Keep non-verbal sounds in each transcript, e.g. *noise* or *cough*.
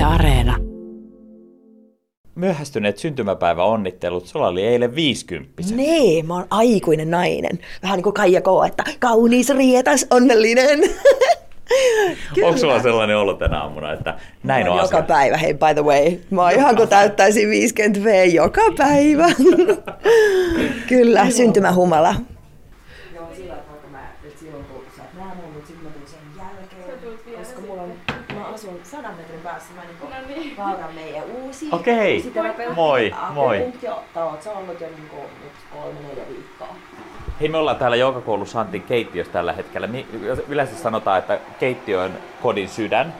Yle Areena. Myöhästyneet syntymäpäivä onnittelut. Sulla oli eilen 50. Nee, mä oon aikuinen nainen. Vähän niin kuin Kaija K, että kaunis, rietas, onnellinen. *laughs* Onko sulla sellainen olo tänä aamuna, että näin on Joka asia? päivä, hei by the way. Mä oon ihan kuin täyttäisin 50 V joka päivä. *laughs* Kyllä, syntymähumala. Joo, sillä tavalla mä, että silloin kun sä oot nähnyt, mutta sitten mä tulin sen jälkeen, koska mulla on, mä asun sadan metrin päässä, mä niin. vauran meidän uusi. Okei. Moi, Ah, moi. akupunktio- tai oot sä ollut jo niinku nyt kolme, neljä viikkoa. Hei, me ollaan täällä Joukakoulussa Antin keittiössä tällä hetkellä. Yleensä sanotaan, että keittiö on kodin sydän.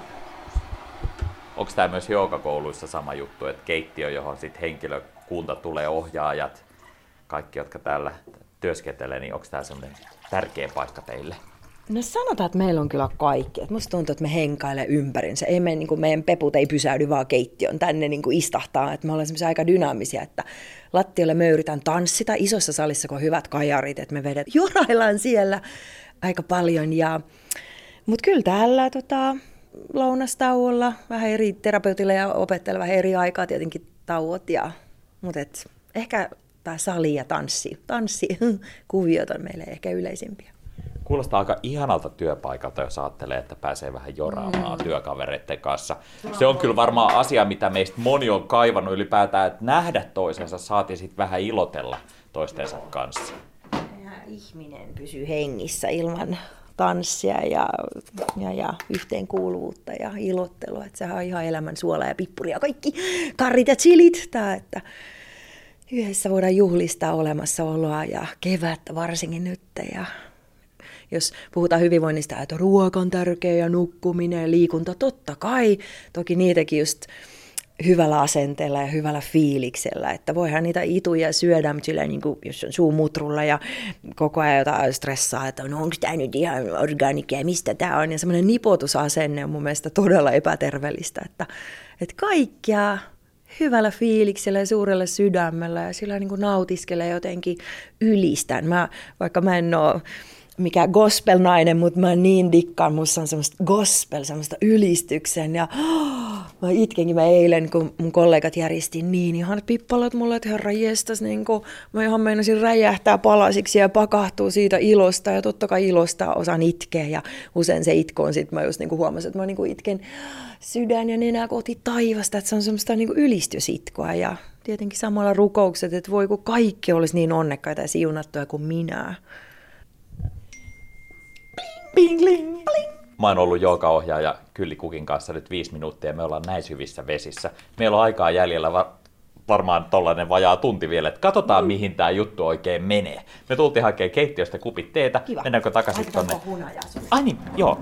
Onko tämä myös Joukakouluissa sama juttu, että keittiö, johon sit henkilökunta tulee, ohjaajat, kaikki, jotka täällä työskentelee, niin onko tämä semmoinen tärkeä paikka teille? No sanotaan, että meillä on kyllä kaikki. Et musta tuntuu, että me henkailee ympärinsä. Ei me, niin kuin meidän peput ei pysäydy vaan keittiön tänne niin kuin istahtaa. Et me ollaan aika dynaamisia, että lattialle me yritän tanssita isossa salissa, kun on hyvät kajarit, että me vedet joraillaan siellä aika paljon. Ja... Mutta kyllä täällä tota, lounastauolla vähän eri terapeutille ja opettajille vähän eri aikaa tietenkin tauot. Ja... Mutta ehkä tämä sali ja tanssi, tanssi kuviot on meille ehkä yleisimpiä. Kuulostaa aika ihanalta työpaikalta, jos ajattelee, että pääsee vähän joraamaan mm. työkavereiden kanssa. Se on kyllä varmaan asia, mitä meistä moni on kaivannut ylipäätään, että nähdä toisensa, saatiin sitten vähän ilotella toistensa kanssa. Ja ihminen pysyy hengissä ilman tanssia ja, ja, ja yhteenkuuluvuutta ja ilottelua. Että sehän on ihan elämän suola ja pippuri ja kaikki karrit ja chilit. Tää, että yhdessä voidaan juhlistaa olemassaoloa ja kevättä varsinkin nyt. Ja jos puhutaan hyvinvoinnista, että ruoka on tärkeä ja nukkuminen ja liikunta, totta kai. Toki niitäkin just hyvällä asenteella ja hyvällä fiiliksellä, että voihan niitä ituja syödä, mutta sillä niin kuin, jos on suumutrulla ja koko ajan jotain stressaa, että no onko tämä nyt ihan organiikkia, mistä tämä on, ja semmoinen nipotusasenne on mun mielestä todella epäterveellistä, että, että kaikkia hyvällä fiiliksellä ja suurella sydämellä ja sillä niin kuin nautiskelee jotenkin ylistän. Mä, vaikka mä en ole mikä gospel-nainen, mutta mä niin dikkaan, musta on semmoista gospel, semmoista ylistyksen ja oh, mä itkenkin mä eilen, kun mun kollegat järjesti niin ihan pippalot mulle, että herra jestas, niin kun, mä ihan meinasin räjähtää palasiksi ja pakahtuu siitä ilosta ja totta kai ilosta osaan itkeä ja usein se itko on sit mä just niin huomasin, että mä niin itken sydän ja nenä kohti taivasta, että se on semmoista niin ylistysitkoa ja tietenkin samalla rukoukset, että voi kun kaikki olisi niin onnekkaita ja siunattuja kuin minä. Bing, ling. Bling. Mä oon ollut joogaohjaaja Kylli Kukin kanssa nyt viisi minuuttia ja me ollaan näin syvissä vesissä. Meillä on aikaa jäljellä va- varmaan tollanen vajaa tunti vielä, että katsotaan mm. mihin tämä juttu oikein menee. Me tultiin hakemaan keittiöstä kupit teetä. Kiva. Mennäänkö takaisin Laitetaanko tonne? hunajaa? Ai niin, joo.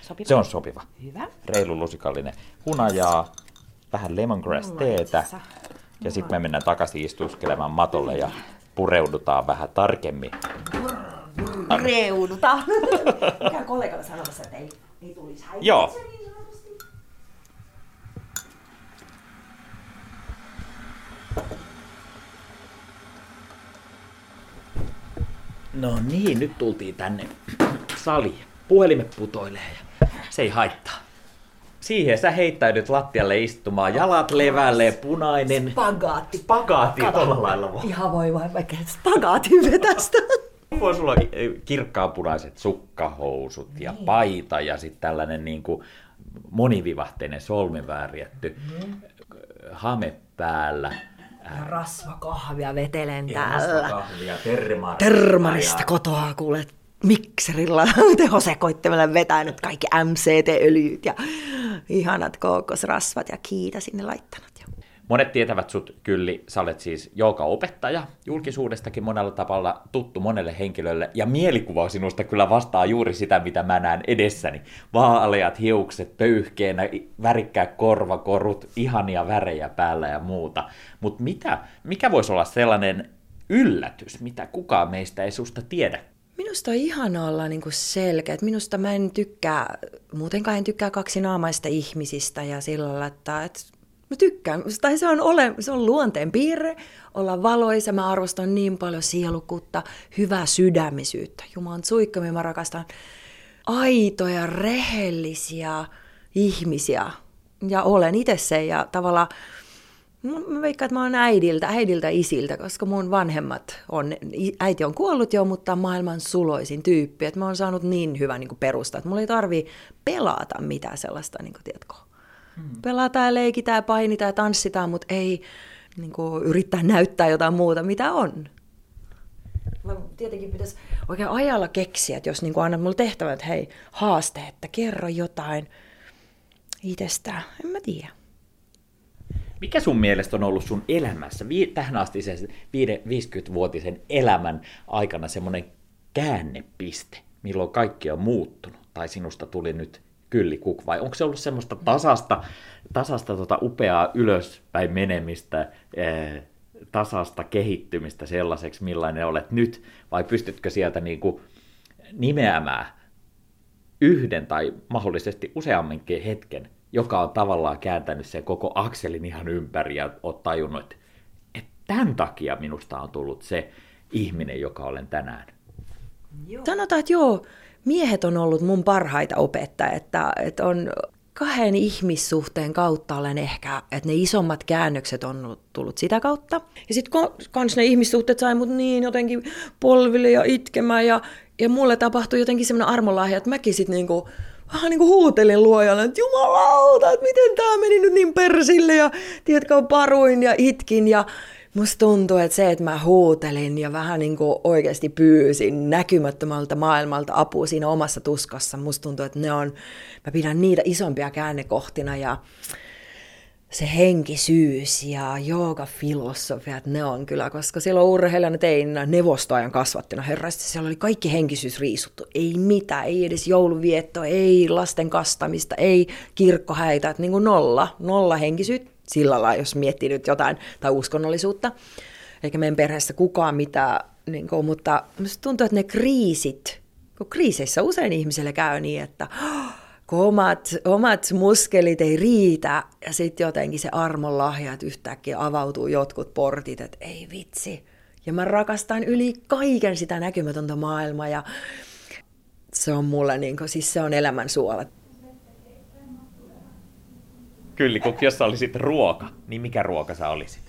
Sopiva? Se on sopiva. Hyvä. Reilu lusikallinen hunajaa, vähän lemongrass teetä. Ja sitten me mennään takaisin istuskelemaan matolle ja pureudutaan vähän tarkemmin. Reuduta. *laughs* Mikä kollegalla sanomassa, että ei, ei tulisi häiriötä Joo. niin. No niin, nyt tultiin tänne saliin. Puhelimet putoilee ja se ei haittaa. Siihen sä heittäydyt lattialle istumaan, jalat levälle, punainen. Spagaatti. Pagaatti tuolla lailla voi. Ihan voi vai vaikka spagaatin vetästä. Voi sulla kirkkaanpunaiset sukkahousut ja paita ja sitten tällainen niin kuin monivivahteinen solmiväärietty hame päällä. Ja rasvakahvia vetelen Ja täällä. rasvakahvia, termarista. Termarista ja- kotoa kuulet mikserilla *laughs* tehosekoittimella vetänyt kaikki MCT-öljyt ja ihanat kookosrasvat ja kiitä sinne laittanut. Monet tietävät sut Kylli, sä olet siis opettaja julkisuudestakin monella tavalla tuttu monelle henkilölle, ja mielikuva sinusta kyllä vastaa juuri sitä, mitä mä näen edessäni. Vaaleat hiukset, pöyhkeenä, värikkäät korvakorut, ihania värejä päällä ja muuta. Mutta mitä, mikä voisi olla sellainen yllätys, mitä kukaan meistä ei susta tiedä? Minusta on ihana olla niinku selkeä. Et Minusta mä en tykkää, muutenkaan en tykkää kaksinaamaista ihmisistä ja sillä lailla, että, että mä tykkään. Tai se on, ole, se on luonteen piirre olla valoisa. Mä arvostan niin paljon sielukutta, hyvää sydämisyyttä. Jumalan suikkamia mä rakastan aitoja, rehellisiä ihmisiä. ja olen itse se ja tavallaan Mä veikkaan, että mä oon äidiltä, äidiltä isiltä, koska mun vanhemmat on, äiti on kuollut jo, mutta maailman suloisin tyyppi, että mä oon saanut niin hyvän niin perusta, että mulla ei tarvi pelata mitään sellaista, niin kuin, tiedätkö, hmm. pelataan ja leikitään, painitaan ja tanssitaan, mutta ei niin kuin, yrittää näyttää jotain muuta, mitä on. Mä tietenkin pitäisi oikein ajalla keksiä, että jos niin annat mulle tehtävän, että hei, haaste, että kerro jotain itsestään, en mä tiedä. Mikä sun mielestä on ollut sun elämässä vi- tähän asti sen 50-vuotisen elämän aikana semmoinen käännepiste, milloin kaikki on muuttunut, tai sinusta tuli nyt kyllikuk, vai onko se ollut semmoista tasasta, tasasta tota upeaa ylöspäin menemistä, ee, tasasta kehittymistä sellaiseksi, millainen olet nyt, vai pystytkö sieltä niin kuin nimeämään yhden tai mahdollisesti useamminkin hetken, joka on tavallaan kääntänyt sen koko akselin ihan ympäri ja on tajunnut, että, että tämän takia minusta on tullut se ihminen, joka olen tänään. Joo. Sanotaan, että joo, miehet on ollut mun parhaita opettajia, että, että on kahden ihmissuhteen kautta olen ehkä, että ne isommat käännökset on tullut sitä kautta. Ja sitten kans ne ihmissuhteet sai mut niin jotenkin polville ja itkemään ja, ja mulle tapahtui jotenkin semmoinen armolahja, että mäkin sitten niinku, vähän niin kuin huutelin luojalle, että jumalauta, että miten tämä meni nyt niin persille ja tiedätkö, paruin ja itkin ja musta tuntuu, että se, että mä huutelin ja vähän niin kuin oikeasti pyysin näkymättömältä maailmalta apua siinä omassa tuskassa, musta tuntuu, että ne on, mä pidän niitä isompia käännekohtina ja se henkisyys ja joogafilosofiat, ne on kyllä, koska silloin urheilijana tein neuvostoajan kasvattina herrasti, siellä oli kaikki henkisyys riisuttu. Ei mitään, ei edes jouluvietto, ei lasten kastamista, ei kirkkohäitä, että niin kuin nolla, nolla henkisyyttä sillä lailla, jos miettii nyt jotain, tai uskonnollisuutta. Eikä meidän perheessä kukaan mitään, niin kuin, mutta musta tuntuu, että ne kriisit, kun kriiseissä usein ihmiselle käy niin, että oh, kun omat, omat muskelit ei riitä, ja sitten jotenkin se armon lahja, että yhtäkkiä avautuu jotkut portit, että ei vitsi. Ja mä rakastan yli kaiken sitä näkymätöntä maailmaa, ja se on mulle, niin kuin, siis se on elämän suola. Kyllä, kun jos olisit ruoka, niin mikä ruoka sä olisit?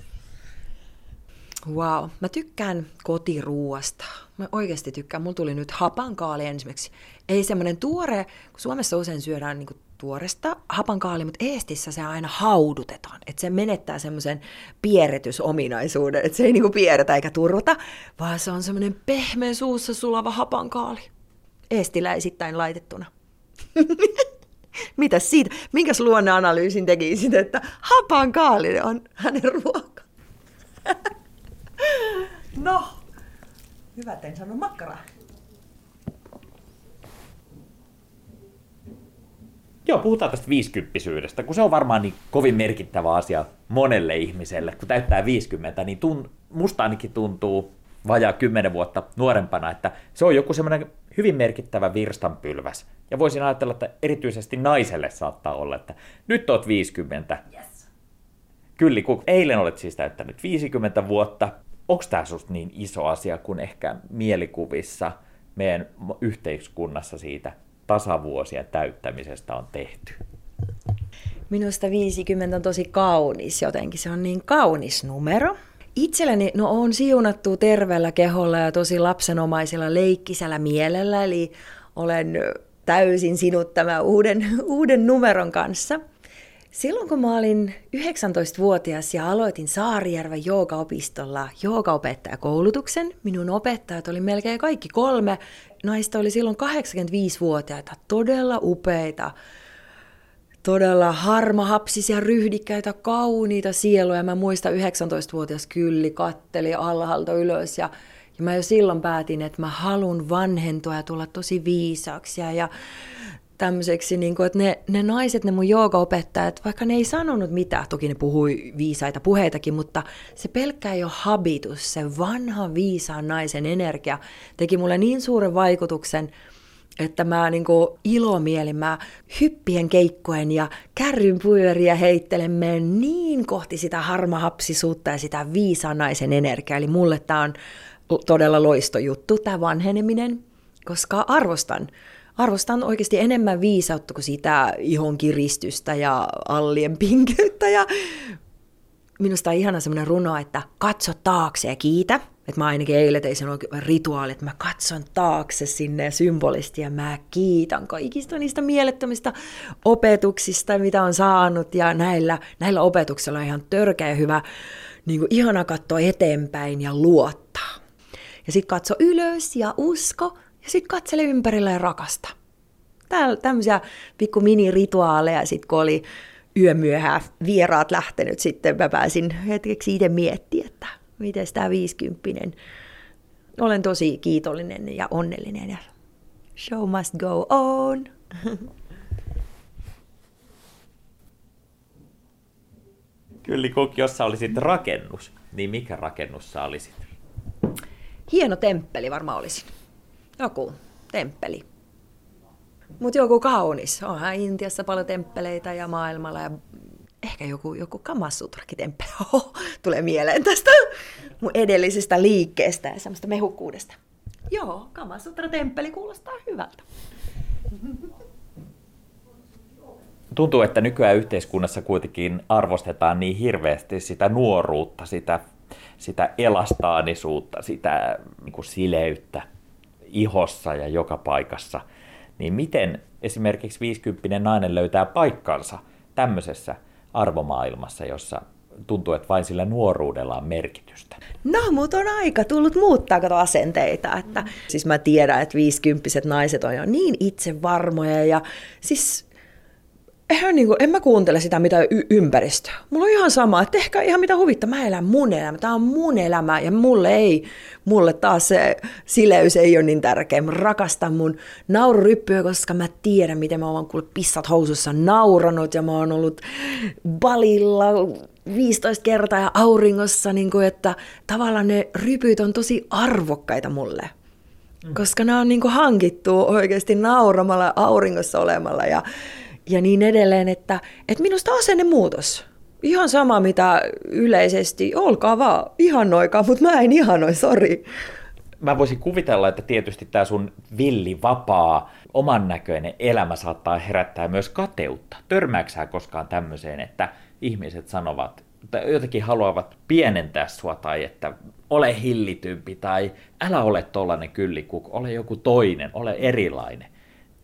Wow, mä tykkään kotiruuasta. Mä oikeasti tykkään. Mulla tuli nyt hapankaali ensimmäiseksi. Ei semmoinen tuore, kun Suomessa usein syödään niin tuoresta hapankaali, mutta Eestissä se aina haudutetaan. Että se menettää semmoisen pieretysominaisuuden, että se ei niinku pieretä eikä turvata, vaan se on semmoinen pehmeä suussa sulava hapankaali. Eestiläisittäin laitettuna. *laughs* Mitä siitä? Minkäs luonneanalyysin tekisit, että hapankaali on hänen ruoka? no, hyvä, en sano makkaraa. Joo, puhutaan tästä viisikymppisyydestä, kun se on varmaan niin kovin merkittävä asia monelle ihmiselle. Kun täyttää 50, niin tun, musta ainakin tuntuu vajaa 10 vuotta nuorempana, että se on joku semmoinen hyvin merkittävä virstanpylväs. Ja voisin ajatella, että erityisesti naiselle saattaa olla, että nyt oot 50. Yes. Kyllä, kun eilen olet siis täyttänyt 50 vuotta, onko tämä susta niin iso asia kuin ehkä mielikuvissa meidän yhteiskunnassa siitä tasavuosien täyttämisestä on tehty? Minusta 50 on tosi kaunis jotenkin, se on niin kaunis numero. Itselleni no, on siunattu terveellä keholla ja tosi lapsenomaisella leikkisellä mielellä, eli olen täysin sinut tämän uuden, *laughs* uuden numeron kanssa. Silloin kun mä olin 19-vuotias ja aloitin Saarijärven joogaopistolla joogaopettajakoulutuksen, minun opettajat oli melkein kaikki kolme. Naista oli silloin 85-vuotiaita, todella upeita, todella harmahapsisia, ryhdikkäitä, kauniita sieluja. Mä muistan 19-vuotias Kylli katteli alhaalta ylös ja, ja mä jo silloin päätin, että mä halun vanhentua ja tulla tosi viisaaksi. Ja, ja tämmöiseksi, niin kuin, että ne, ne naiset, ne mun joogaopettajat, vaikka ne ei sanonut mitään, toki ne puhui viisaita puheitakin, mutta se pelkkä jo habitus, se vanha viisaan naisen energia teki mulle niin suuren vaikutuksen, että mä niin kuin ilomielin, mä hyppien keikkoen ja kärryn pyöriä heittelen niin kohti sitä harmahapsisuutta ja sitä viisaan naisen energiaa. Eli mulle tämä on todella loistojuttu, tämä vanheneminen, koska arvostan arvostan oikeasti enemmän viisautta kuin sitä ihon kiristystä ja allien pinkeyttä. Ja minusta on ihana semmoinen runo, että katso taakse ja kiitä. Että mä ainakin eilen tein sen rituaali, että mä katson taakse sinne symbolisti ja mä kiitän kaikista niistä mielettömistä opetuksista, mitä on saanut. Ja näillä, näillä opetuksilla on ihan törkeä hyvä, niin kuin ihana katsoa eteenpäin ja luottaa. Ja sitten katso ylös ja usko, ja sitten katsele ympärillä ja rakasta. Tämmöisiä pikku mini-rituaaleja, sitten kun oli yömyöhään vieraat lähtenyt, sitten mä pääsin hetkeksi itse miettimään, että miten tämä viisikymppinen. Olen tosi kiitollinen ja onnellinen ja show must go on. *laughs* Kyllä, kun jos sä olisit rakennus, niin mikä rakennus sä olisit? Hieno temppeli varmaan olisin. Joku temppeli. Mutta joku kaunis. Onhan Intiassa paljon temppeleitä ja maailmalla ja ehkä joku, joku Kamasutrakin temppeli. *laughs* Oho, tulee mieleen tästä mun edellisestä liikkeestä ja semmoista mehukkuudesta. Joo, Kamasutra-temppeli kuulostaa hyvältä. Tuntuu, että nykyään yhteiskunnassa kuitenkin arvostetaan niin hirveästi sitä nuoruutta, sitä, sitä elastaanisuutta, sitä niin kuin sileyttä ihossa ja joka paikassa. Niin miten esimerkiksi 50 nainen löytää paikkansa tämmöisessä arvomaailmassa, jossa tuntuu, että vain sillä nuoruudella on merkitystä. No, mutta on aika tullut muuttaa kato asenteita. Että, mm. Siis mä tiedän, että viisikymppiset naiset on jo niin itsevarmoja ja siis eihän niin kuin, en mä kuuntele sitä mitä y- ympäristöä. Mulla on ihan sama, että ehkä ihan mitä huvittaa, mä elän mun elämä, tää on mun elämä ja mulle ei, mulle taas se sileys ei ole niin tärkeä. Mä rakastan mun naururyppyä, koska mä tiedän, miten mä oon kuule pissat housussa nauranut ja mä oon ollut balilla 15 kertaa ja auringossa, niin kuin, että tavallaan ne rypyt on tosi arvokkaita mulle. Mm. Koska nämä on niin kuin hankittu oikeasti nauramalla auringossa olemalla ja ja niin edelleen, että, että minusta muutos. Ihan sama, mitä yleisesti, olkaa vaan, ihannoikaa, mutta mä en ihannoi, sori. Mä voisin kuvitella, että tietysti tämä sun villi, vapaa, oman näköinen elämä saattaa herättää myös kateutta. Törmääksää koskaan tämmöiseen, että ihmiset sanovat, tai jotenkin haluavat pienentää sua tai että ole hillitympi tai älä ole tollanen kyllikuk, ole joku toinen, ole erilainen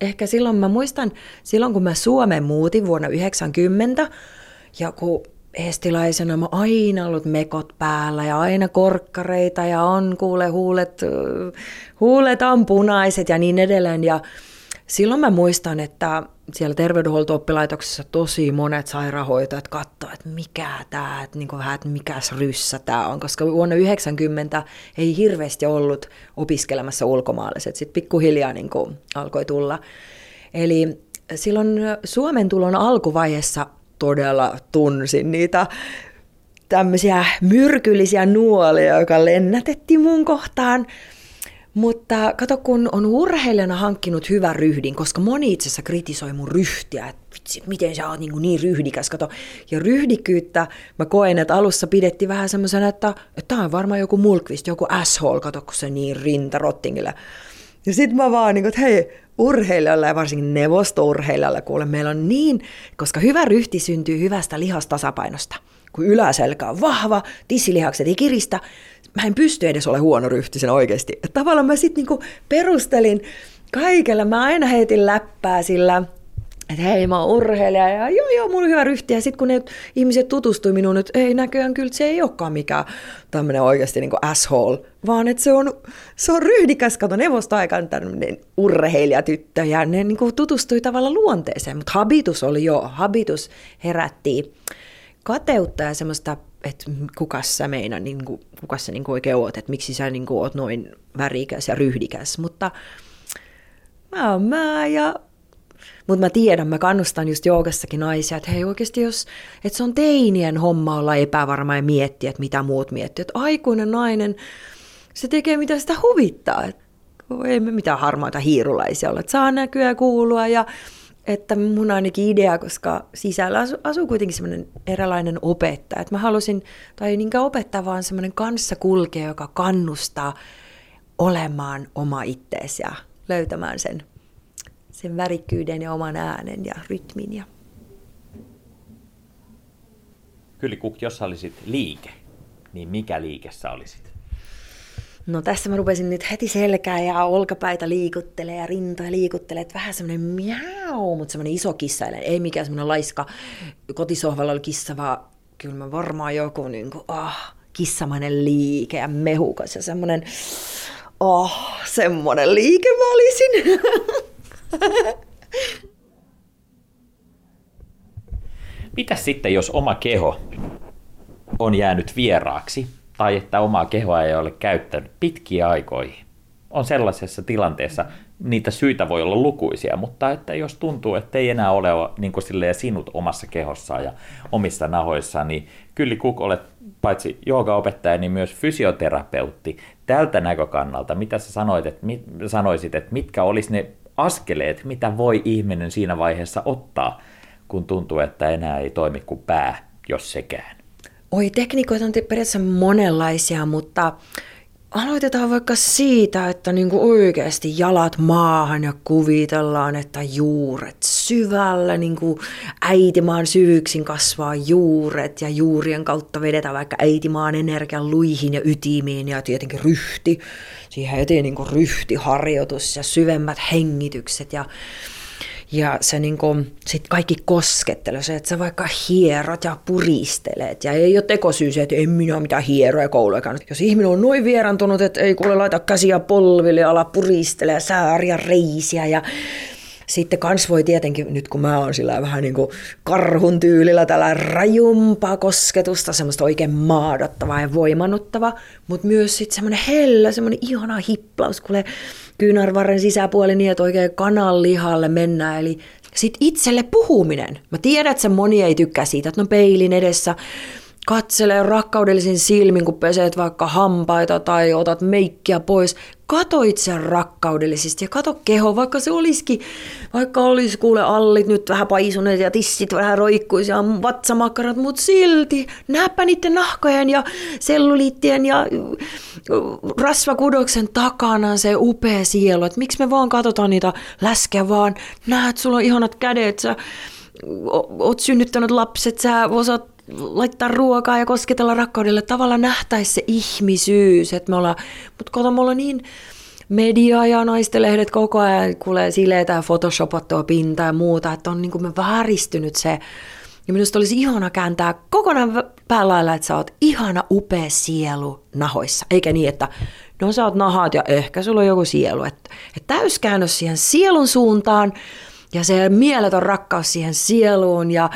ehkä silloin mä muistan, silloin kun mä Suomeen muutin vuonna 90, ja kun estilaisena mä aina ollut mekot päällä ja aina korkkareita ja on kuule huulet, huulet on punaiset ja niin edelleen. Ja silloin mä muistan, että siellä terveydenhuolto-oppilaitoksessa tosi monet sairaanhoitajat katsoivat, että mikä tämä, että niin vähän, että mikäs ryssä tämä on, koska vuonna 90 ei hirveästi ollut opiskelemassa ulkomaalaiset, sitten pikkuhiljaa niin kuin alkoi tulla. Eli silloin Suomen tulon alkuvaiheessa todella tunsin niitä tämmöisiä myrkyllisiä nuolia, joka lennätettiin mun kohtaan – mutta kato, kun on urheilijana hankkinut hyvän ryhdin, koska moni itse asiassa kritisoi mun ryhtiä, että vitsi, miten sä oot niin, niin ryhdikäs, kato. Ja ryhdikyyttä mä koen, että alussa pidettiin vähän semmoisena, että, että tää on varmaan joku mulkvist, joku asshole, kato, kun se niin rinta rottingille. Ja sit mä vaan niin kuin, että hei, urheilijalle ja varsinkin neuvostourheilijalle, kuule, meillä on niin, koska hyvä ryhti syntyy hyvästä lihastasapainosta. Kun yläselkä on vahva, tissilihakset ei kiristä, mä en pysty edes ole huono ryhtisen oikeasti. Tavallaan mä sitten niinku perustelin kaikella, mä aina heitin läppää sillä, että hei mä oon urheilija ja joo joo, mulla on hyvä ryhti. Ja sitten kun ne ihmiset tutustui minuun, että ei näköjään kyllä se ei olekaan mikään tämmöinen oikeasti niin asshole, vaan että se on, se on ryhdikäs, kato neuvostoaikaan tämmöinen urheilijatyttö ja ne niin kuin tutustui tavallaan luonteeseen, mutta habitus oli jo, habitus herätti kateutta ja semmoista että kukas sä meina, niin kuin, kukas sä niin kuin oikein oot, että miksi sä niin kuin, oot noin värikäs ja ryhdikäs, mutta mä oon mä ja mutta mä tiedän, mä kannustan just joogassakin naisia, että hei oikeasti jos, että se on teinien homma olla epävarma ja miettiä, että mitä muut miettii. Että aikuinen nainen, se tekee mitä sitä huvittaa. Että ei me mitään harmaita hiirulaisia olla, että saa näkyä ja kuulua ja että mun ainakin idea, koska sisällä asuu, asuu kuitenkin semmoinen eräänlainen opettaja, että mä halusin, tai ei niinkään opettaa, vaan semmoinen kanssakulkija, joka kannustaa olemaan oma itteesi ja löytämään sen sen värikkyyden ja oman äänen ja rytmin. Ja... Kyllä, Kuk, jos olisit liike, niin mikä liikessä olisit? No tässä mä rupesin nyt heti selkää ja olkapäitä liikuttelee ja rintoja liikuttelee, että vähän semmoinen miau, mutta semmoinen iso kissa, ei mikään semmoinen laiska kotisohvalla oli kissa, vaan kyllä mä varmaan joku niin kuin, ah, kissamainen liike ja mehukas ja semmoinen, oh, semmoinen liike mä olisin. *laughs* Mitäs sitten, jos oma keho on jäänyt vieraaksi tai että omaa kehoa ei ole käyttänyt pitkiä aikoihin? On sellaisessa tilanteessa, niitä syitä voi olla lukuisia, mutta että jos tuntuu, että ei enää ole niin kuin sinut omassa kehossaan ja omissa nahoissaan, niin kyllä Kuk olet paitsi joogaopettaja, niin myös fysioterapeutti. Tältä näkökannalta, mitä sä sanoit, että, mit, sanoisit, että mitkä olisi ne askeleet, mitä voi ihminen siinä vaiheessa ottaa, kun tuntuu, että enää ei toimi kuin pää, jos sekään? Oi, tekniikoita on periaatteessa monenlaisia, mutta aloitetaan vaikka siitä, että niinku oikeasti jalat maahan ja kuvitellaan, että juuret syvällä, niinku äitimaan syvyyksin kasvaa juuret ja juurien kautta vedetään vaikka äitimaan energian luihin ja ytimiin ja tietenkin ryhti. Siihen eteen niinku ryhtiharjoitus ja syvemmät hengitykset ja ja se niin kuin, sit kaikki koskettelu, se, että sä vaikka hierot ja puristelet, ja ei ole tekosyys, että ei minä mitään hieroja kouluakaan. Jos ihminen on noin vierantunut, että ei kuule laita käsiä polville, ala puristele ja sääriä reisiä ja sitten kans voi tietenkin, nyt kun mä oon sillä vähän niin kuin karhun tyylillä, tällä rajumpaa kosketusta, semmoista oikein maadottavaa ja voimannuttavaa, mutta myös sitten semmoinen hellä, semmoinen ihana hipplaus, kuule kyynärvarren sisäpuoli niin, että oikein kananlihalle mennään. Eli sitten itselle puhuminen. Mä tiedän, että se moni ei tykkää siitä, että no peilin edessä katselee rakkaudellisin silmin, kun peseet vaikka hampaita tai otat meikkiä pois. Kato itse rakkaudellisesti ja kato keho, vaikka se olisikin, vaikka olisi kuule allit nyt vähän paisuneet ja tissit vähän roikkuisi ja vatsamakkarat, mutta silti näppä niiden nahkojen ja selluliittien ja rasvakudoksen takana se upea sielu. Et miksi me vaan katsotaan niitä läskeä, vaan näet, sulla on ihanat kädet, sä oot synnyttänyt lapset, sä osaat laittaa ruokaa ja kosketella rakkaudelle. Tavallaan nähtäisi se ihmisyys, että me ollaan, mutta kato, me ollaan niin media ja lehdet koko ajan kuulee sileitä ja photoshopattua pintaa ja muuta, että on niin kuin me vääristynyt se. Ja minusta olisi ihana kääntää kokonaan päälailla, että sä oot ihana upea sielu nahoissa. Eikä niin, että no sä oot nahat ja ehkä sulla on joku sielu. Että, että täyskäännös siihen sielun suuntaan ja se mieletön rakkaus siihen sieluun ja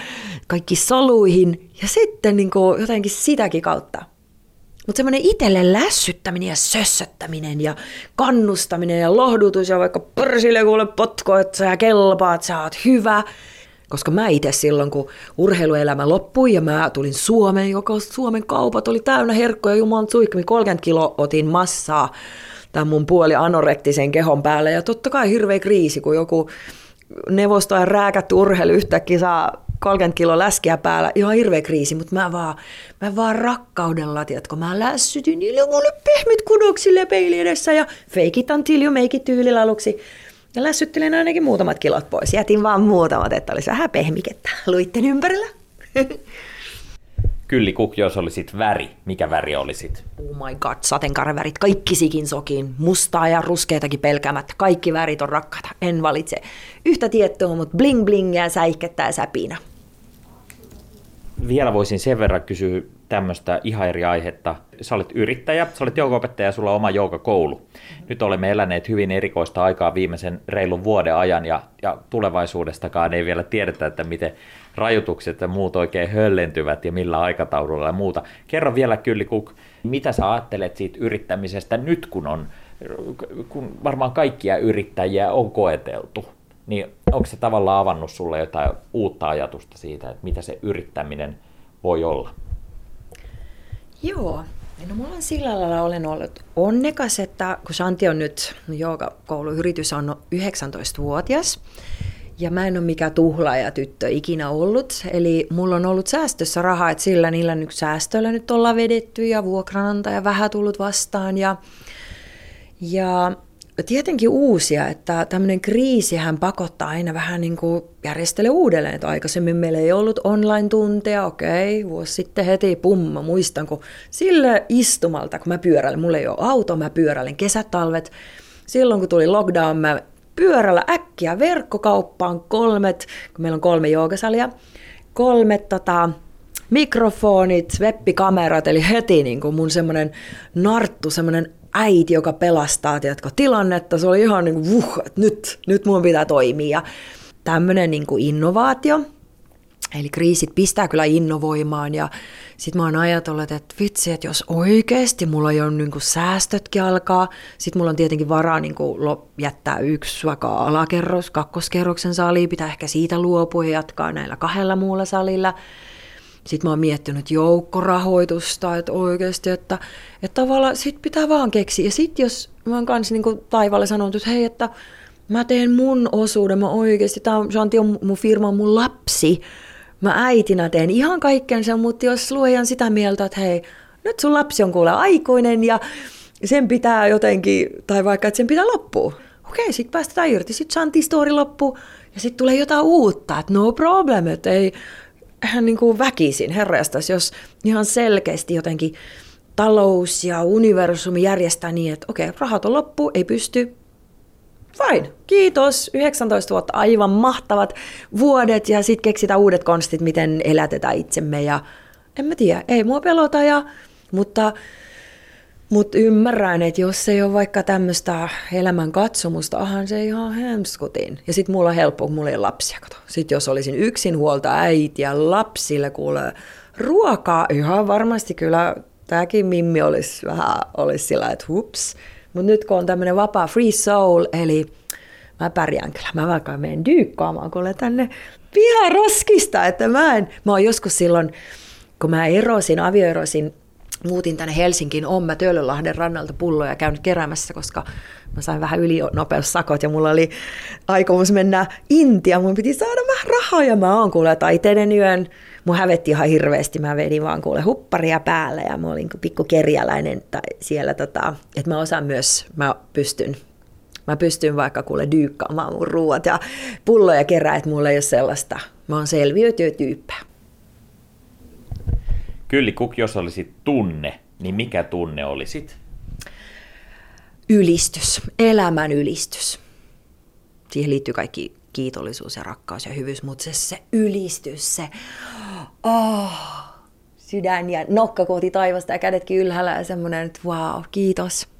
kaikki soluihin ja sitten niin kuin jotenkin sitäkin kautta. Mutta semmoinen itselle lässyttäminen ja sössöttäminen ja kannustaminen ja lohdutus ja vaikka pörsille kuule potko, että sä kelpaat, sä oot hyvä. Koska mä itse silloin, kun urheiluelämä loppui ja mä tulin Suomeen, joka Suomen kaupat oli täynnä herkkoja, jumalan suikmi, 30 kilo otin massaa tämän mun puoli anorektisen kehon päälle. Ja totta kai hirveä kriisi, kun joku neuvosto ja rääkätty urheilu yhtäkkiä saa 30 kiloa läskiä päällä, ihan hirveä kriisi, mutta mä vaan, mä vaan rakkaudella, tiedätkö, mä lässytin niille mulle pehmit kudoksille peili edessä ja fake it until you make it tyylillä aluksi. Ja lässyttelin ainakin muutamat kilot pois. Jätin vaan muutamat, että olisi vähän pehmikettä luitten ympärillä. *laughs* Kylli Kuk, jos olisit väri, mikä väri olisit? Oh my god, sateenkaarivärit, kaikki sikin sokin, mustaa ja ruskeatakin pelkäämättä, kaikki värit on rakkaita, en valitse yhtä tiettyä, mutta bling bling ja säihkettää säpinä. Vielä voisin sen verran kysyä tämmöistä ihan eri aihetta. Sä olet yrittäjä, sä olet joukopettaja ja sulla on oma joukakoulu. Nyt olemme eläneet hyvin erikoista aikaa viimeisen reilun vuoden ajan ja, ja tulevaisuudestakaan ei vielä tiedetä, että miten rajoitukset ja muut oikein höllentyvät ja millä aikataululla ja muuta. Kerro vielä Kylli Kuk, mitä sä ajattelet siitä yrittämisestä nyt, kun on kun varmaan kaikkia yrittäjiä on koeteltu, niin onko se tavallaan avannut sulle jotain uutta ajatusta siitä, että mitä se yrittäminen voi olla? Joo, No mulla on sillä lailla olen ollut onnekas, että kun Shanti on nyt, no kouluyritys on 19-vuotias, ja mä en ole mikään tuhlaaja tyttö ikinä ollut, eli mulla on ollut säästössä rahaa, että sillä niillä nyt säästöllä nyt ollaan vedetty ja vuokranantaja vähän tullut vastaan. Ja, ja tietenkin uusia, että tämmöinen kriisihän pakottaa aina vähän niin kuin järjestele uudelleen, että aikaisemmin meillä ei ollut online-tunteja, okei, vuosi sitten heti, pumma, muistan, kun sille istumalta, kun mä pyöräilen, mulla ei ole auto, mä pyöräilen kesätalvet, silloin kun tuli lockdown, mä pyörällä äkkiä verkkokauppaan kolmet, kun meillä on kolme joogasalia, kolmet tota, mikrofonit, webbikamerat, eli heti niin kuin mun semmoinen narttu, semmoinen äiti, joka pelastaa tiedätkö, tilannetta. Se oli ihan niin kuin, vuh, että nyt, nyt mun pitää toimia. Tämmöinen niin kuin innovaatio, Eli kriisit pistää kyllä innovoimaan ja sitten mä oon ajatellut, että vitsi, että jos oikeasti mulla jo niin säästötkin alkaa, sitten mulla on tietenkin varaa niin jättää yksi vaikka alakerros, kakkoskerroksen sali, pitää ehkä siitä luopua ja jatkaa näillä kahdella muulla salilla. Sitten mä oon miettinyt joukkorahoitusta, että oikeasti, että, että tavallaan sit pitää vaan keksiä. Ja sitten jos mä oon kanssa niin taivaalle sanonut, että hei, että mä teen mun osuuden, mä oikeasti, tämä on, on mun firma, mun lapsi, mä äitinä teen ihan kaikkensa, mutta jos luojan sitä mieltä, että hei, nyt sun lapsi on kuule aikuinen ja sen pitää jotenkin, tai vaikka että sen pitää loppua. Okei, sitten päästetään irti, sitten Shanti story loppuu ja sitten tulee jotain uutta, että no problem, että ei, hän niin kuin väkisin herrastas, jos ihan selkeästi jotenkin talous ja universumi järjestää niin, että okei, rahat on loppu, ei pysty, fine, kiitos, 19 vuotta, aivan mahtavat vuodet. Ja sitten keksitään uudet konstit, miten elätetään itsemme. Ja en mä tiedä, ei mua pelota, ja, mutta, mutta ymmärrän, että jos ei ole vaikka tämmöistä elämän katsomusta, ahan se ihan hemskutin. Ja sitten mulla on helppo, kun mulla ei ole lapsia, kato. Sitten jos olisin yksin huolta äiti ja lapsille kuule ruokaa, ihan varmasti kyllä tämäkin mimmi olisi vähän olisi sillä, että hups, mutta nyt kun on tämmöinen vapaa free soul, eli mä pärjään kyllä. Mä vaikka menen dyykkaamaan kuule tänne roskista, että mä en, mä oon joskus silloin, kun mä erosin, avioerosin, muutin tänne Helsinkiin, on mä Töölönlahden rannalta pulloja käynyt keräämässä, koska mä sain vähän ylinopeussakot ja mulla oli aikomus mennä Intia, mun piti saada vähän rahaa ja mä oon kuule taiteiden yön, mun hävetti ihan hirveästi, mä vedin vaan kuule hupparia päälle ja mä olin pikku kerjäläinen tai siellä, tota, että mä osaan myös, mä pystyn Mä pystyn vaikka kuule dyykkaamaan mun ruuat ja pulloja kerää, että mulla ei ole sellaista. Mä oon selviytyjä Kylli Kuk, jos olisit tunne, niin mikä tunne olisit? Ylistys, elämän ylistys. Siihen liittyy kaikki kiitollisuus ja rakkaus ja hyvyys, mutta se, se ylistys, se oh, sydän ja nokka kohti taivasta ja kädetkin ylhäällä ja semmoinen, että wow, kiitos.